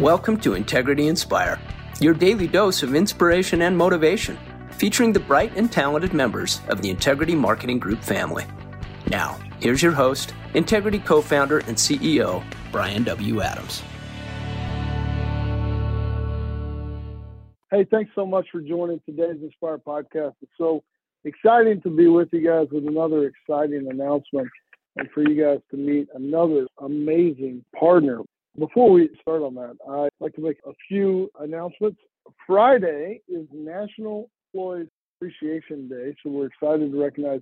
Welcome to Integrity Inspire, your daily dose of inspiration and motivation, featuring the bright and talented members of the Integrity Marketing Group family. Now, here's your host, Integrity co founder and CEO, Bryan W. Adams. Hey, thanks so much for joining today's Inspire podcast. It's so exciting to be with you guys with another exciting announcement and for you guys to meet another amazing partner before we start on that, I'd like to make a few announcements. Friday is National Employees Appreciation Day, so we're excited to recognize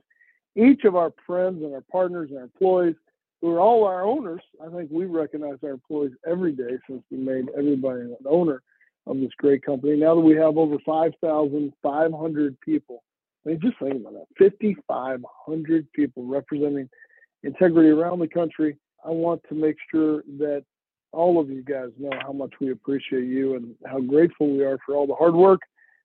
each of our friends and our partners and our employees who are all our owners. I think we recognize our employees every day since we made everybody an owner of this great company. Now that we have over 5,500 people, I mean, just think about that 5,500 people representing integrity around the country. I want to make sure that all of you guys know how much we appreciate you and how grateful we are for all the hard work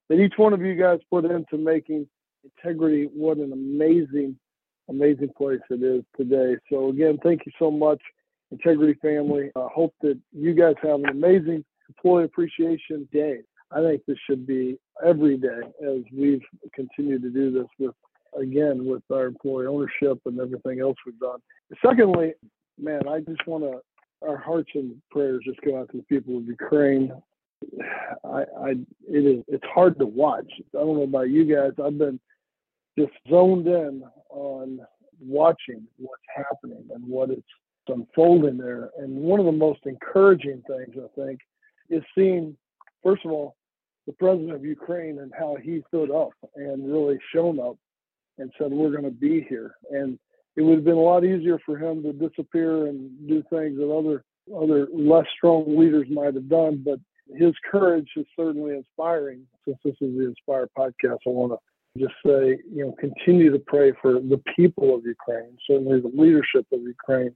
that each one of you guys put into making integrity what an amazing, amazing place it is today. So again, thank you so much, Integrity family. I hope that you guys have an amazing employee appreciation day. I think this should be every day as we've continued to do this with again with our employee ownership and everything else we've done. Secondly, man, I just want to our hearts and prayers just go out to the people of Ukraine. I, I, it is, it's hard to watch. I don't know about you guys. I've been just zoned in on watching what's happening and what it's unfolding there. And one of the most encouraging things I think is seeing, first of all, the president of Ukraine and how he stood up and really shown up and said, "We're going to be here." And it would have been a lot easier for him to disappear and do things that other other less strong leaders might have done. But his courage is certainly inspiring. Since this is the Inspire podcast, I want to just say, you know, continue to pray for the people of Ukraine, certainly the leadership of Ukraine.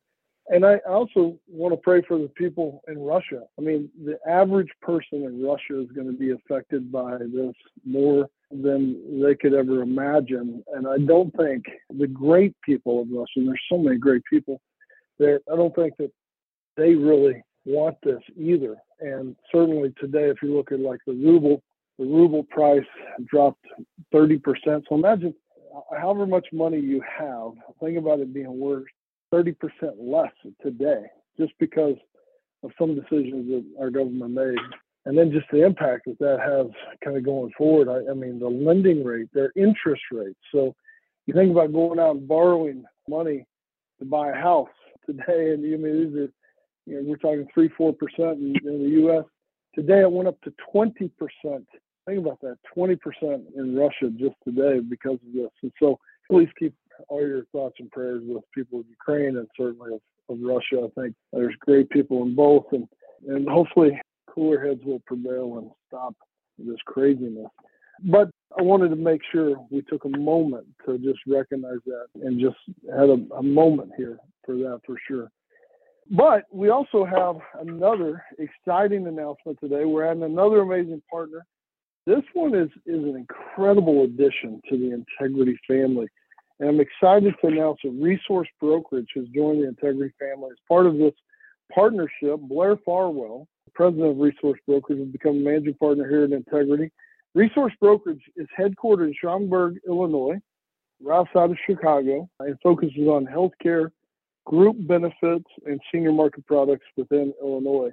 And I also want to pray for the people in Russia. I mean, the average person in Russia is going to be affected by this more than they could ever imagine. And I don't think the great people of Russia, and there's so many great people there, I don't think that they really want this either. And certainly today, if you look at like the ruble, the ruble price dropped 30%. So imagine uh, however much money you have, think about it being worth 30% less today just because of some decisions that our government made and then just the impact that that has kind of going forward. I, I, mean, the lending rate, their interest rates. So you think about going out and borrowing money to buy a house today, and you I mean these are, you know, we're talking three, four percent in, the U.S. Today it went up to twenty percent. Think about that, twenty percent in Russia just today because of this. And so please keep all your thoughts and prayers with people of Ukraine and certainly of, of Russia. I think there's great people in both, and and hopefully cooler heads will prevail and stop this craziness. But I wanted to make sure we took a moment to just recognize that and just had a, a moment here for that for sure. But we also have another exciting announcement today. We're adding another amazing partner. This one is, is an incredible addition to the Integrity family. And I'm excited to announce that Resource Brokerage has joined the Integrity family as part of this partnership. Blair Farwell president of Resource Brokerage and become a managing partner here at Integrity. Resource Brokerage is headquartered in Schaumburg, Illinois, right outside of Chicago, and focuses on healthcare, group benefits, and senior market products within Illinois,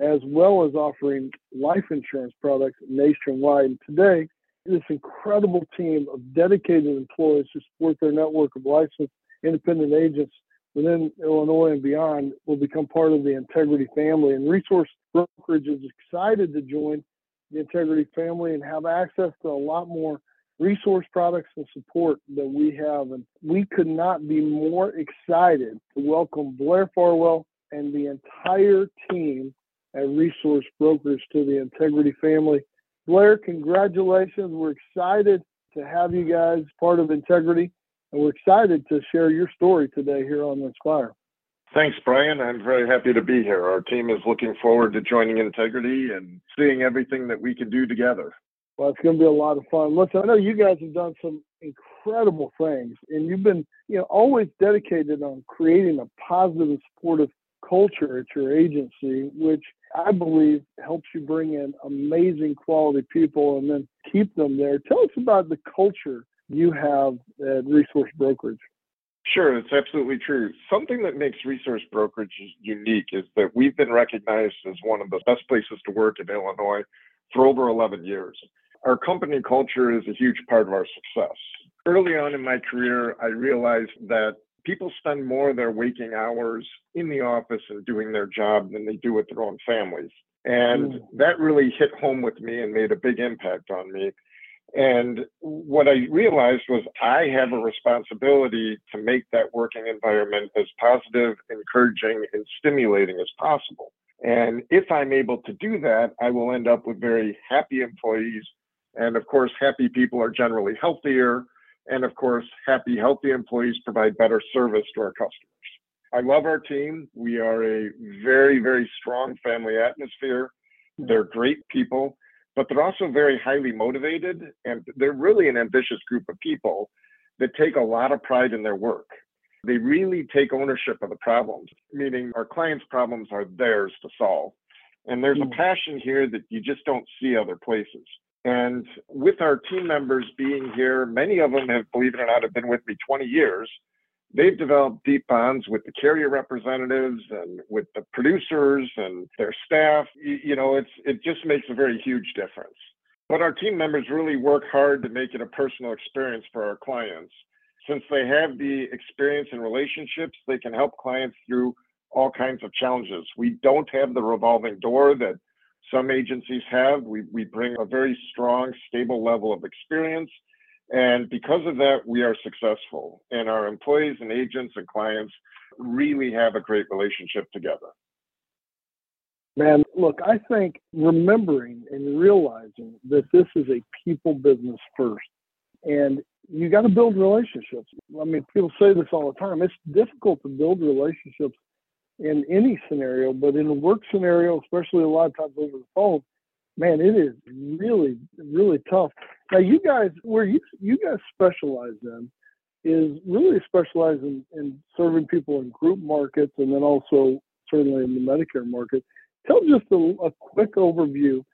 as well as offering life insurance products nationwide. Today, this incredible team of dedicated employees who support their network of licensed independent agents within Illinois and beyond will become part of the Integrity family. And Resource Brokerage is excited to join the Integrity family and have access to a lot more resource products and support that we have. And we could not be more excited to welcome Blair Farwell and the entire team at Resource Brokerage to the Integrity family. Blair, congratulations. We're excited to have you guys part of Integrity and we're excited to share your story today here on Inspire. Thanks, Bryan. I'm very happy to be here. Our team is looking forward to joining Integrity and seeing everything that we can do together. Well, it's going to be a lot of fun. Listen, I know you guys have done some incredible things, and you've been, you know, always dedicated on creating a positive and supportive culture at your agency, which I believe helps you bring in amazing quality people and then keep them there. Tell us about the culture you have at Resource Brokerage. Sure, it's absolutely true. Something that makes Resource Brokerage unique is that we've been recognized as one of the best places to work in Illinois for over 11 years. Our company culture is a huge part of our success. Early on in my career, I realized that people spend more of their waking hours in the office and doing their job than they do with their own families. And mm. that really hit home with me and made a big impact on me. And what I realized was I have a responsibility to make that working environment as positive, encouraging, and stimulating as possible. And if I'm able to do that, I will end up with very happy employees. And of course, happy people are generally healthier and of course, happy, healthy employees provide better service to our customers. I love our team. We are a very, very strong family atmosphere. They're great people, but they're also very highly motivated and they're really an ambitious group of people that take a lot of pride in their work. They really take ownership of the problems, meaning our clients' problems are theirs to solve. And there's a hmm. passion here that you just don't see other places. And with our team members being here, many of them have, believe it or not, have been with me 20 years. They've developed deep bonds with the carrier representatives and with the producers and their staff. You know, it's it just makes a very huge difference. But our team members really work hard to make it a personal experience for our clients. Since they have the experience and relationships, they can help clients through all kinds of challenges. We don't have the revolving door that some agencies have. We, we bring a very strong, stable level of experience. And because of that, we are successful. And our employees and agents and clients really have a great relationship together. Man, look, I think remembering and realizing that this is a people business first, and you got to build relationships. I mean, people say this all the time. It's difficult to build relationships in any scenario, but in a work scenario, especially a lot of times over the phone, man, it is really, really tough. Now, you guys, where you you guys specialize in, is really specialize in, in serving people in group markets, and then also certainly in the Medicare market. Tell just a, a quick overview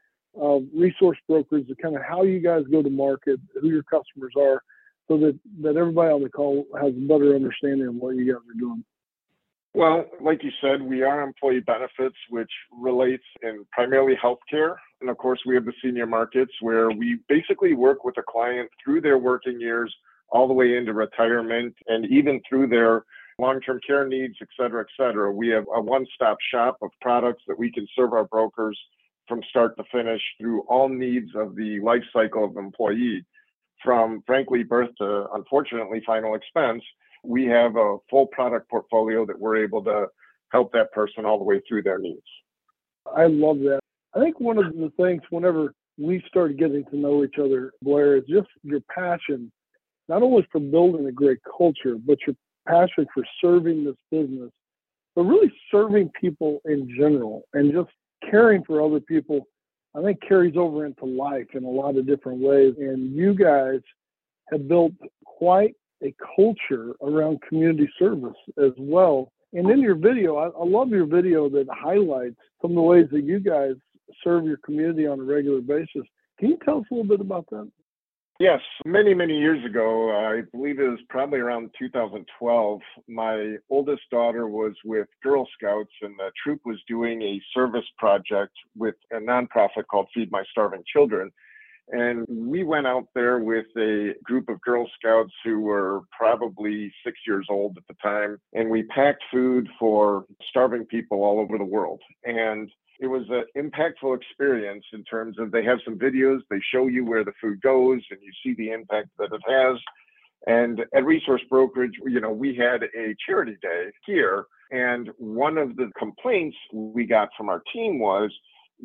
of resource brokers, and kind of how you guys go to market, who your customers are, so that that everybody on the call has a better understanding of what you guys are doing. Well, like you said, we are employee benefits, which relates in primarily healthcare. And of course, we have the senior markets where we basically work with a client through their working years all the way into retirement and even through their long-term care needs, et cetera, et cetera. We have a one-stop shop of products that we can serve our brokers from start to finish through all needs of the life cycle of employee, from frankly birth to unfortunately final expense we have a full product portfolio that we're able to help that person all the way through their needs. I love that. I think one of the things whenever we started getting to know each other, Blair, is just your passion, not only for building a great culture, but your passion for serving this business, but really serving people in general and just caring for other people. I think carries over into life in a lot of different ways. And you guys have built quite a culture around community service as well. And in your video, I, I love your video that highlights some of the ways that you guys serve your community on a regular basis. Can you tell us a little bit about that? Yes, many, many years ago, I believe it was probably around 2012, my oldest daughter was with Girl Scouts and the troop was doing a service project with a nonprofit called Feed My Starving Children. And we went out there with a group of Girl Scouts who were probably six years old at the time. And we packed food for starving people all over the world. And it was an impactful experience in terms of they have some videos, they show you where the food goes, and you see the impact that it has. And at Resource Brokerage, you know, we had a charity day here. And one of the complaints we got from our team was,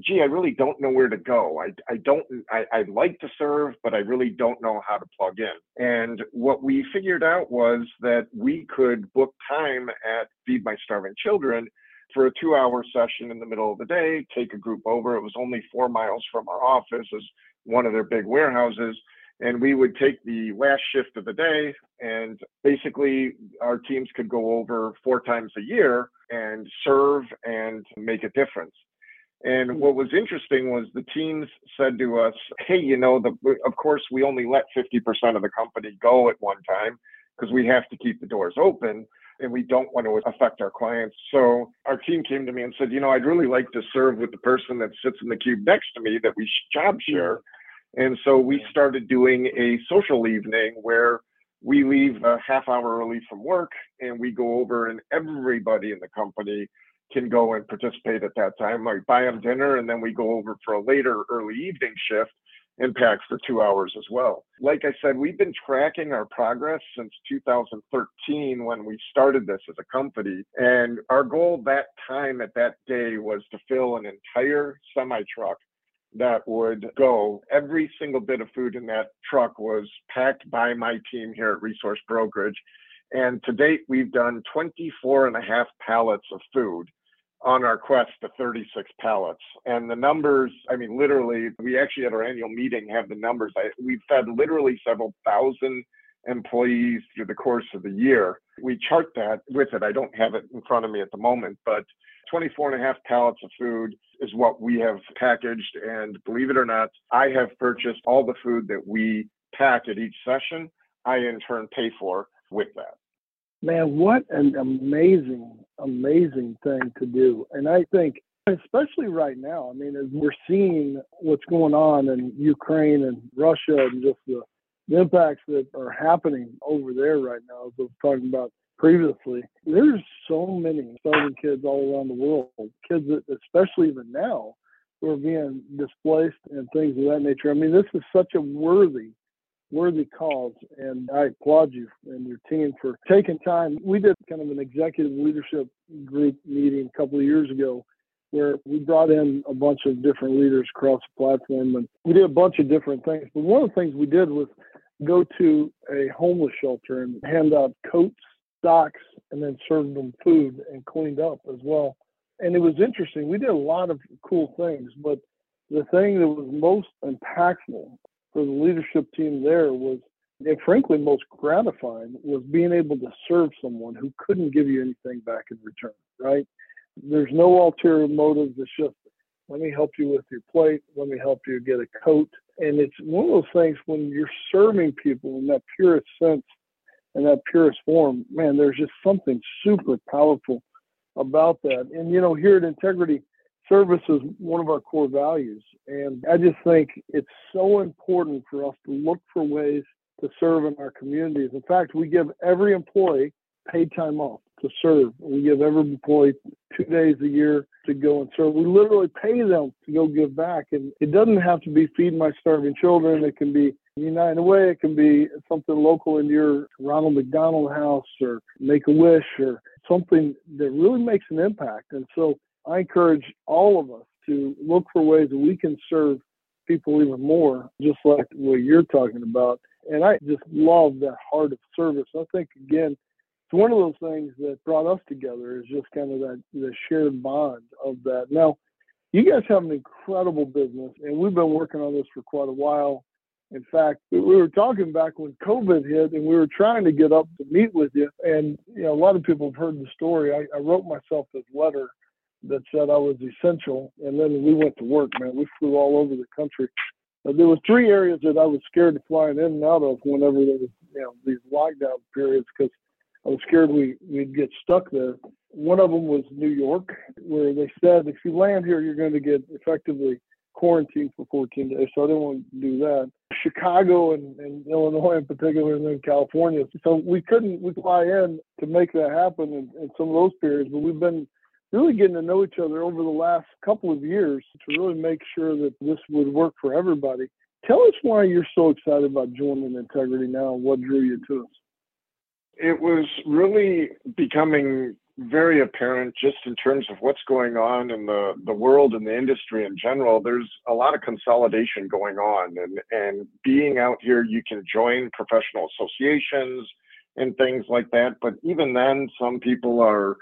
gee, I really don't know where to go. I, I don't, I, I'd like to serve, but I really don't know how to plug in. And what we figured out was that we could book time at Feed My Starving Children for a two hour session in the middle of the day, take a group over. It was only four miles from our office as one of their big warehouses. And we would take the last shift of the day, and basically, our teams could go over four times a year and serve and make a difference. And what was interesting was the teams said to us, "Hey, you know, the, of course we only let 50% of the company go at one time because we have to keep the doors open and we don't want to affect our clients." So our team came to me and said, "You know, I'd really like to serve with the person that sits in the cube next to me that we job hmm. share." And so we started doing a social evening where we leave a half hour early from work and we go over and everybody in the company can go and participate at that time. Like buy them dinner and then we go over for a later early evening shift and pack for two hours as well. Like I said, we've been tracking our progress since 2013 when we started this as a company. And our goal that time at that day was to fill an entire semi truck that would go. Every single bit of food in that truck was packed by my team here at Resource Brokerage. And to date, we've done 24 and a half pallets of food on our quest to 36 pallets. And the numbers, I mean, literally, we actually at our annual meeting have the numbers. I, we've fed literally several thousand employees through the course of the year. We chart that with it. I don't have it in front of me at the moment, but 24 and a half pallets of food is what we have packaged. And believe it or not, I have purchased all the food that we pack at each session. I in turn pay for with that. Man, what an amazing, amazing thing to do. And I think, especially right now, I mean, as we're seeing what's going on in Ukraine and Russia and just the, the impacts that are happening over there right now, as I was talking about previously, there's so many starving kids all around the world, kids that, especially even now, who are being displaced and things of that nature. I mean, this is such a worthy worthy cause. And I applaud you and your team for taking time. We did kind of an executive leadership group meeting a couple of years ago where we brought in a bunch of different leaders across the platform and we did a bunch of different things. But one of the things we did was go to a homeless shelter and hand out coats, socks, and then served them food and cleaned up as well. And it was interesting. We did a lot of cool things, but the thing that was most impactful for the leadership team there was, and frankly, most gratifying was being able to serve someone who couldn't give you anything back in return, right? There's no ulterior motives. It's just, let me help you with your plate. Let me help you get a coat. And it's one of those things when you're serving people in that purest sense, in that purest form, man, there's just something super powerful about that. And, you know, here at Integrity, service is one of our core values. And I just think it's so important for us to look for ways to serve in our communities. In fact, we give every employee paid time off to serve. We give every employee two days a year to go and serve. We literally pay them to go give back. And it doesn't have to be feed my starving children. It can be United Way. It can be something local in your Ronald McDonald House or Make a Wish or something that really makes an impact. And so I encourage all of us to look for ways that we can serve people even more, just like what you're talking about. And I just love that heart of service. I think, again, it's one of those things that brought us together is just kind of that the shared bond of that. Now, you guys have an incredible business, and we've been working on this for quite a while. In fact, we were talking back when COVID hit, and we were trying to get up to meet with you. And you know, a lot of people have heard the story. I, I wrote myself this letter that said I was essential, and then we went to work. Man, we flew all over the country. But there were three areas that I was scared of flying in and out of whenever there was, you know, these lockdown periods because I was scared we we'd get stuck there. One of them was New York, where they said if you land here, you're going to get effectively quarantined for 14 days. So I didn't want to do that. Chicago and, and Illinois in particular, and then California. So we couldn't we fly in to make that happen in, in some of those periods. But we've been really getting to know each other over the last couple of years to really make sure that this would work for everybody. Tell us why you're so excited about joining Integrity now what drew you to us. It was really becoming very apparent just in terms of what's going on in the, the world and the industry in general. There's a lot of consolidation going on and, and being out here, you can join professional associations and things like that. But even then, some people are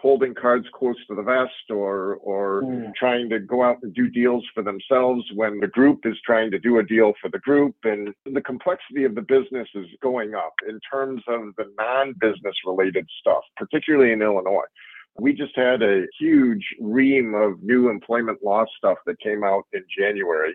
holding cards close to the vest or or mm. trying to go out and do deals for themselves when the group is trying to do a deal for the group and the complexity of the business is going up in terms of the non-business related stuff particularly in Illinois we just had a huge ream of new employment law stuff that came out in January.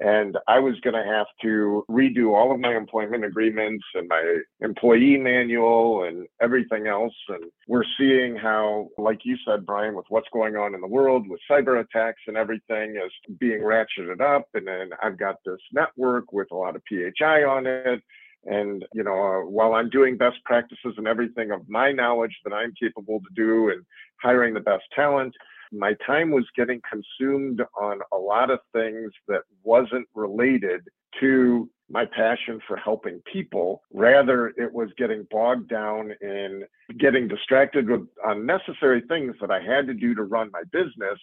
And I was going to have to redo all of my employment agreements and my employee manual and everything else. And we're seeing how, like you said, Bryan, with what's going on in the world with cyber attacks and everything is being ratcheted up. And then I've got this network with a lot of PHI on it. And, you know, uh, while I'm doing best practices and everything of my knowledge that I'm capable to do and hiring the best talent, my time was getting consumed on a lot of things that wasn't related to my passion for helping people. Rather, it was getting bogged down in getting distracted with unnecessary things that I had to do to run my business,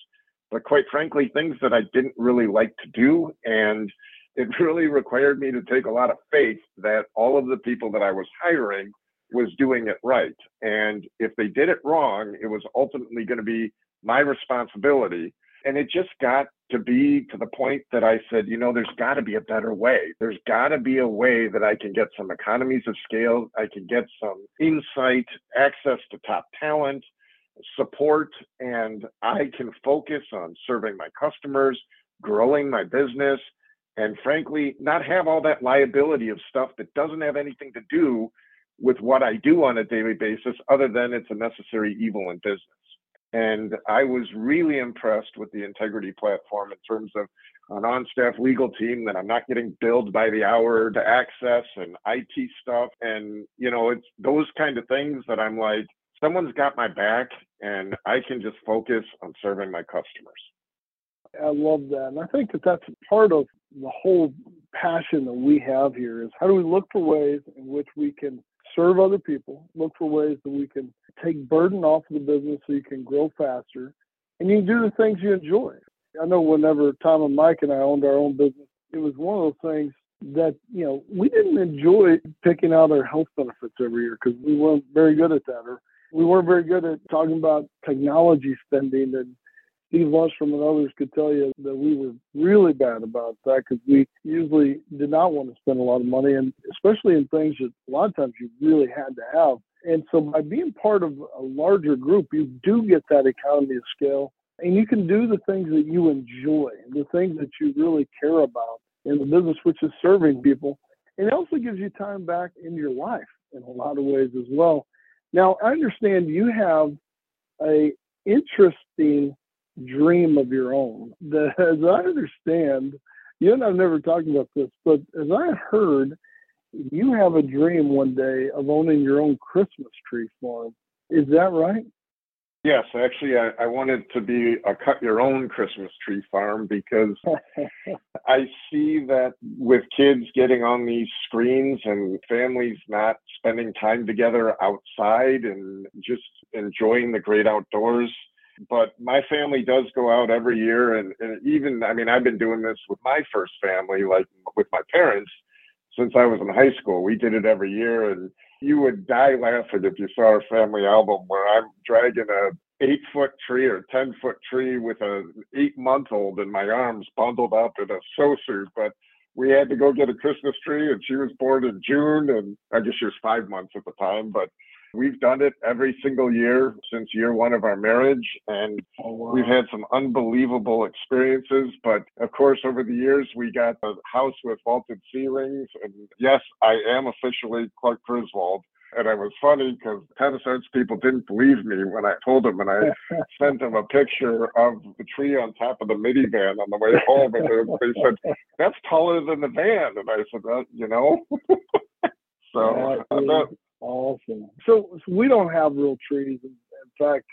but quite frankly, things that I didn't really like to do. And it really required me to take a lot of faith that all of the people that I was hiring was doing it right. And if they did it wrong, it was ultimately going to be my responsibility. And it just got to be to the point that I said, you know, there's got to be a better way. There's got to be a way that I can get some economies of scale. I can get some insight, access to top talent, support, and I can focus on serving my customers, growing my business, and frankly, not have all that liability of stuff that doesn't have anything to do with what I do on a daily basis, other than it's a necessary evil in business. And I was really impressed with the integrity platform in terms of an on staff legal team that I'm not getting billed by the hour to access and IT stuff. And, you know, it's those kind of things that I'm like, someone's got my back and I can just focus on serving my customers. I love that. And I think that that's part of the whole passion that we have here is how do we look for ways in which we can serve other people, look for ways that we can take burden off of the business so you can grow faster and you do the things you enjoy. I know whenever Tom and Mike and I owned our own business, it was one of those things that, you know, we didn't enjoy picking out our health benefits every year because we weren't very good at that or we weren't very good at talking about technology spending and Steve Lundstrom and others could tell you that we were really bad about that because we usually did not want to spend a lot of money, and especially in things that a lot of times you really had to have. And so by being part of a larger group, you do get that economy of scale, and you can do the things that you enjoy, the things that you really care about in the business, which is serving people. And it also gives you time back in your life in a lot of ways as well. Now, I understand you have a interesting dream of your own. That, as I understand, you and I've never talked about this, but as I heard, you have a dream one day of owning your own Christmas tree farm. Is that right? Yes, actually, I, I wanted to be a cut your own Christmas tree farm because I see that with kids getting on these screens and families not spending time together outside and just enjoying the great outdoors, but my family does go out every year and, and even i mean i've been doing this with my first family like with my parents since i was in high school. We did it every year and you would die laughing if you saw our family album where i'm dragging a eight foot tree or ten foot tree with a eight month old in my arms bundled up in a snowsuit but we had to go get a christmas tree and she was born in june and i guess she was five months at the time but We've done it every single year since year one of our marriage, and oh, wow. we've had some unbelievable experiences. But of course, over the years, we got a house with vaulted ceilings. And yes, I am officially Clark Griswold. And it was funny because tennis arts people didn't believe me when I told them, and I sent them a picture of the tree on top of the minivan on the way home, and they, said, "That's taller than the van." And I said, well, "You know." so yeah, Awesome. So, so, we don't have real trees. In, fact,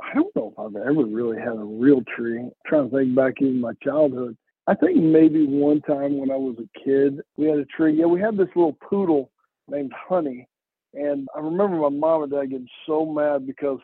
I don't know if I've ever really had a real tree. I'm trying to think back in my childhood. I think maybe one time when I was a kid, we had a tree. Yeah, we had this little poodle named Honey. And I remember my mom and dad getting so mad because,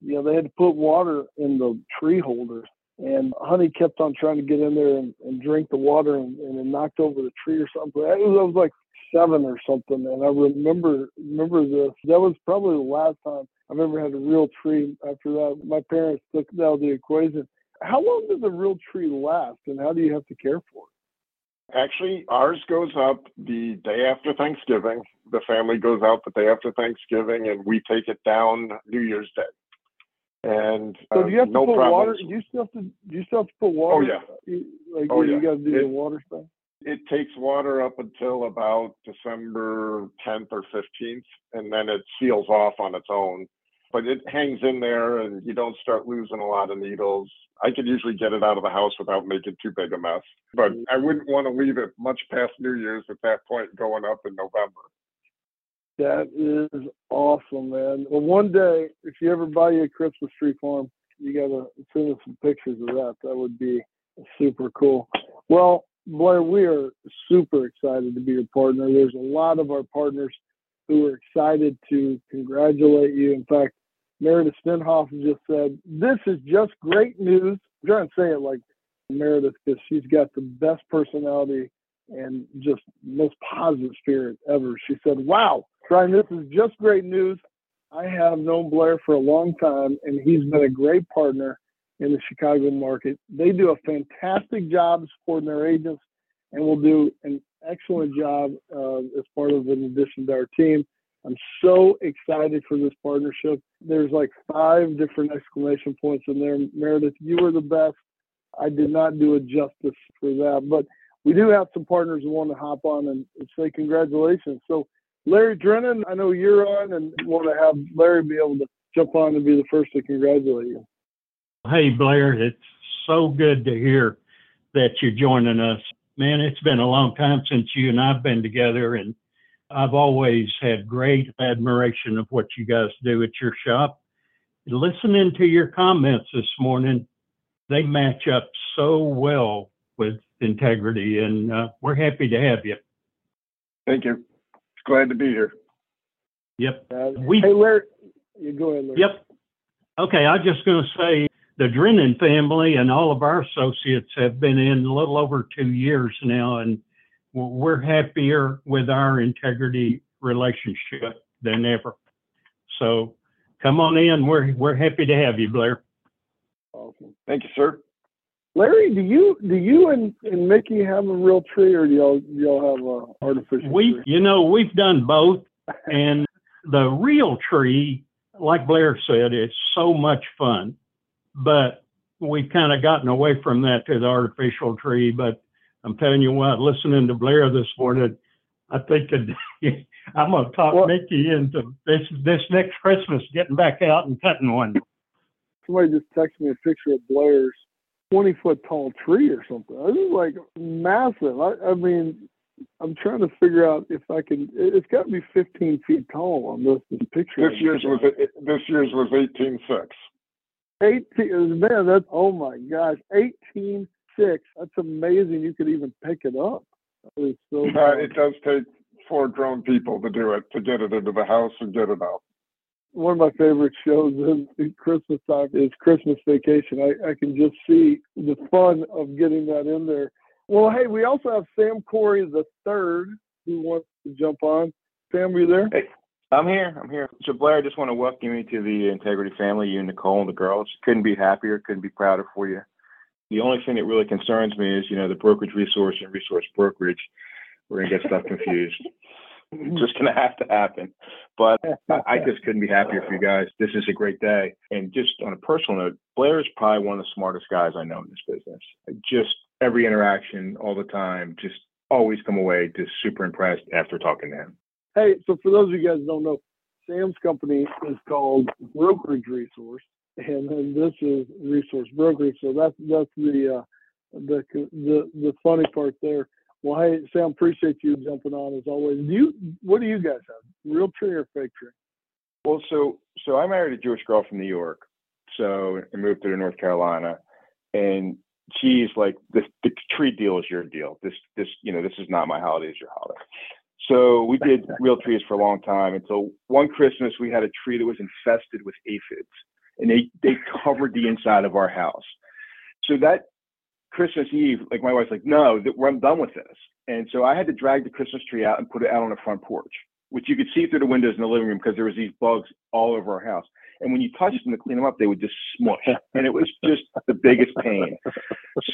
you know, they had to put water in the tree holders. And Honey kept on trying to get in there and, and drink the water and, and it knocked over the tree or something. It was, it was like seven or something, and I remember remember this. That was probably the last time I've ever had a real tree. After that, my parents took out the equation. How long does a real tree last, and how do you have to care for it? Actually, ours goes up the day after Thanksgiving. The family goes out the day after Thanksgiving, and we take it down New Year's Day. and So uh, do you have to put water? problems. Do you still have to? Do you still have to put water? Oh yeah. You, like Oh, you, yeah. got to do It- the water stuff. It takes water up until about December 10th or 15th, and then it seals off on its own. But it hangs in there, and you don't start losing a lot of needles. I could usually get it out of the house without making too big a mess. But I wouldn't want to leave it much past New Year's at that point, going up in November. That is awesome, man. Well, one day, if you ever buy you a Christmas tree farm, you gotta send us some pictures of that. That would be super cool. Well, Blair, we are super excited to be your partner. There's a lot of our partners who are excited to congratulate you. In fact, Meredith Stenhoff just said, This is just great news. I'm trying to say it like Meredith because she's got the best personality and just most positive spirit ever. She said, Wow, Bryan, this is just great news. I have known Blair for a long time, and he's been a great partner in the Chicago market. They do a fantastic job supporting their agents and will do an excellent job uh, as part of an addition to our team. I'm so excited for this partnership. There's like five different exclamation points in there. Meredith, you were the best. I did not do it justice for that, but we do have some partners who want to hop on and say congratulations. So, Larry Drennan, I know you're on and want to have Larry be able to jump on and be the first to congratulate you. Hey, Blair, it's so good to hear that you're joining us. Man, it's been a long time since you and I've been together, and I've always had great admiration of what you guys do at your shop. Listening to your comments this morning, they match up so well with integrity, and uh, we're happy to have you. Thank you. Glad to be here. Yep. Uh, We- hey, Larry, you go ahead, Larry. Yep. Okay, I'm just going to say the Drennan family and all of our associates have been in a little over two years now, and we're happier with our integrity relationship than ever. So come on in. We're we're happy to have you, Blair. Awesome. Thank you, sir. Larry, do you do you and, and Mickey have a real tree, or do y'all do y'all have a artificial We, tree? you know, we've done both, and the real tree, like Blair said, is so much fun. But we've kind of gotten away from that to the artificial tree. But I'm telling you what, listening to Blair this morning, I think that I'm gonna talk Well- Mickey into this this next Christmas getting back out and cutting one. Somebody just texted me a picture of Blair's 20 foot tall tree or something. This is like massive. I, I mean, I'm trying to figure out if I can. it- It's got to be 15 feet tall on this, this picture. This year's was this year's was 18.6. 18. Man, that's oh my gosh, 18 six. That's amazing. You could even pick it up. That is so. Uh, it does take four grown people to do it to get it into the house and get it out. one of my favorite shows in, in Christmas time is Christmas Vacation. I, I can just see the fun of getting that in there. Well, hey, we also have Sam Corey the third who wants to jump on. Sam, are you there? I'm here. I'm here. So Blair, I just want to welcome you to the Integrity family, you Nicole and the girls. Couldn't be happier. Couldn't be prouder for you. The only thing that really concerns me is, you know, the brokerage resource and resource brokerage. We're gonna get stuff confused. It's just gonna have to happen. But I just couldn't be happier for you guys. This is a great day. And just on a personal note, Blair is probably one of the smartest guys I know in this business. Just every interaction, all the time, just always come away just super impressed after talking to him. Hey, so for those of you guys don't know, Sam's company is called Brokerage Resource, and then this is Resource Brokerage. So that's that's the uh, the the the funny part there. Well, hey, Sam, appreciate you jumping on as always. Do you what do you guys have? Real tree or fake tree? Well, so so I married a Jewish girl from New York, so I moved to North Carolina, and she's like, the the tree deal is your deal. This this you know this is not my holiday, it's your holiday. So we did real trees for a long time until one Christmas we had a tree that was infested with aphids, and they they covered the inside of our house. So that Christmas Eve, like my wife's like, no, th- I'm done with this, and so I had to drag the Christmas tree out and put it out on the front porch which you could see through the windows in the living room because there was these bugs all over our house. And when you touched them to clean them up, they would just smush, and it was just the biggest pain.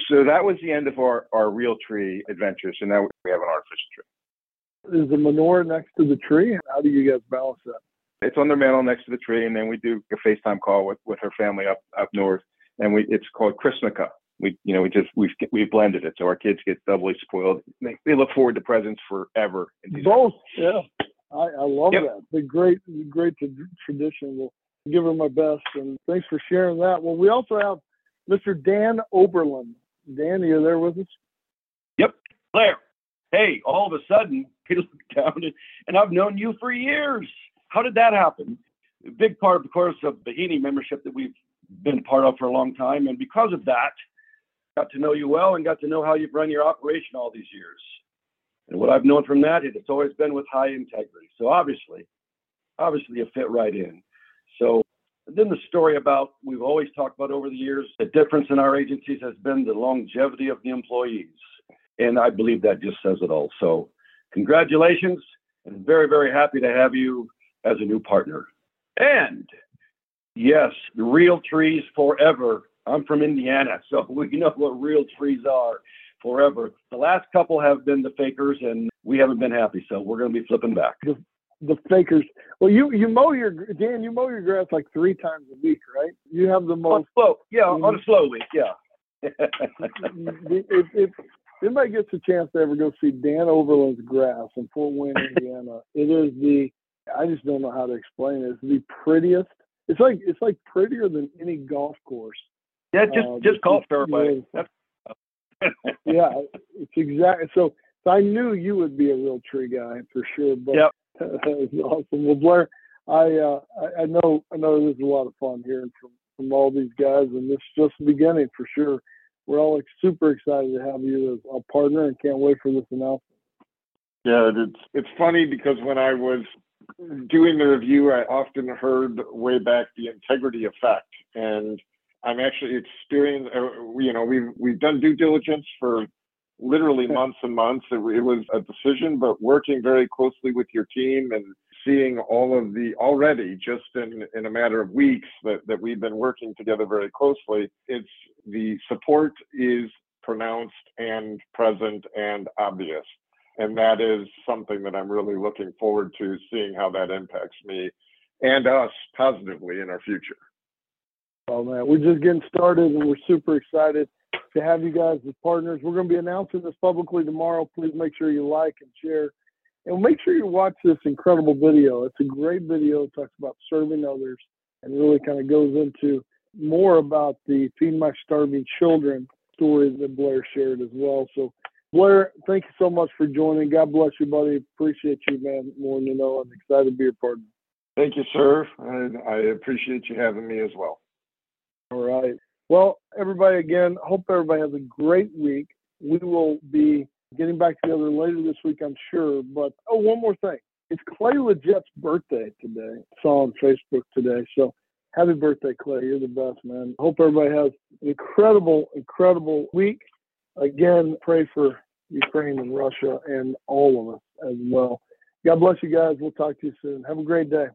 So that was the end of our our real tree adventure. So now we have an artificial tree. Is the menorah next to the tree? How do you guys balance that? It's on the mantle next to the tree, and then we do a FaceTime call with, with her family up up north, and we it's called Christmaka. We you know we just we've we've blended it so our kids get doubly spoiled. They, they look forward to presents forever. Both, yeah. I, I love yep. that. The great great tradition. We'll give her my best, and thanks for sharing that. Well, we also have Mr. Dan Oberlin. Dan, are you there with us? Yep, Blair. Hey, all of a sudden, we look down, and I've known you for years. How did that happen? A big part, of course, of Bahini membership that we've been part of for a long time, and because of that, got to know you well and got to know how you've run your operation all these years. And what I've known from that, it's always been with high integrity. So obviously, obviously you fit right in. So then the story about we've always talked about over the years, the difference in our agencies has been the longevity of the employees. And I believe that just says it all. So congratulations and very, very happy to have you as a new partner. And yes, the real trees forever. I'm from Indiana, so we know what real trees are forever. The last couple have been the fakers, and we haven't been happy, so we're going to be flipping back. The, the fakers. Well, you you mow your Dan, you mow your grass like three times a week, right? You have the most. On slow, yeah, on a mm-hmm. slow week, yeah. if, if anybody gets a chance to ever go see Dan Overland's grass in Fort Wayne, Indiana, it is the I just don't know how to explain it. It's the prettiest. It's like it's like prettier than any golf course. Yeah, just uh, just golf. That's yeah, it's exactly so. So I knew you would be a real tree guy for sure. But yep. that was awesome. Well, Blair, I, uh, I I know I know this is a lot of fun hearing from from all these guys, and this is just the beginning for sure. We're all super excited to have you as a partner, and can't wait for this announcement. Yeah, it's it's funny because when I was doing the review, I often heard way back the integrity effect, and I'm actually experiencing. Uh, you know, we've we've done due diligence for literally months and months. It, it, was a decision, but working very closely with your team and seeing all of the already just in in a matter of weeks that that we've been working together very closely. It's the support is pronounced and present and obvious. And that is something that I'm really looking forward to seeing how that impacts me and us positively in our future. Oh man, we're just getting started and we're super excited to have you guys as partners. We're going to be announcing this publicly tomorrow. Please make sure you like and share. And make sure you watch this incredible video. It's a great video. It talks about serving others and really kind of goes into more about the Feed My Starving Children story that Blair shared as well. So, Blair, thank you so much for joining. God bless you, buddy. Appreciate you, man, more than you know. I'm excited to be your partner. Thank you, sir. And I appreciate you having me as well. All right. Well, everybody, again, hope everybody has a great week. We will be getting back together later this week, I'm sure. But oh, one more thing. It's Clay Leggett's birthday today. I saw on Facebook today. So happy birthday, Clay. You're the best, man. Hope everybody has an incredible, incredible week. Again, pray for Ukraine and Russia and all of us as well. God bless you guys. We'll talk to you soon. Have a great day.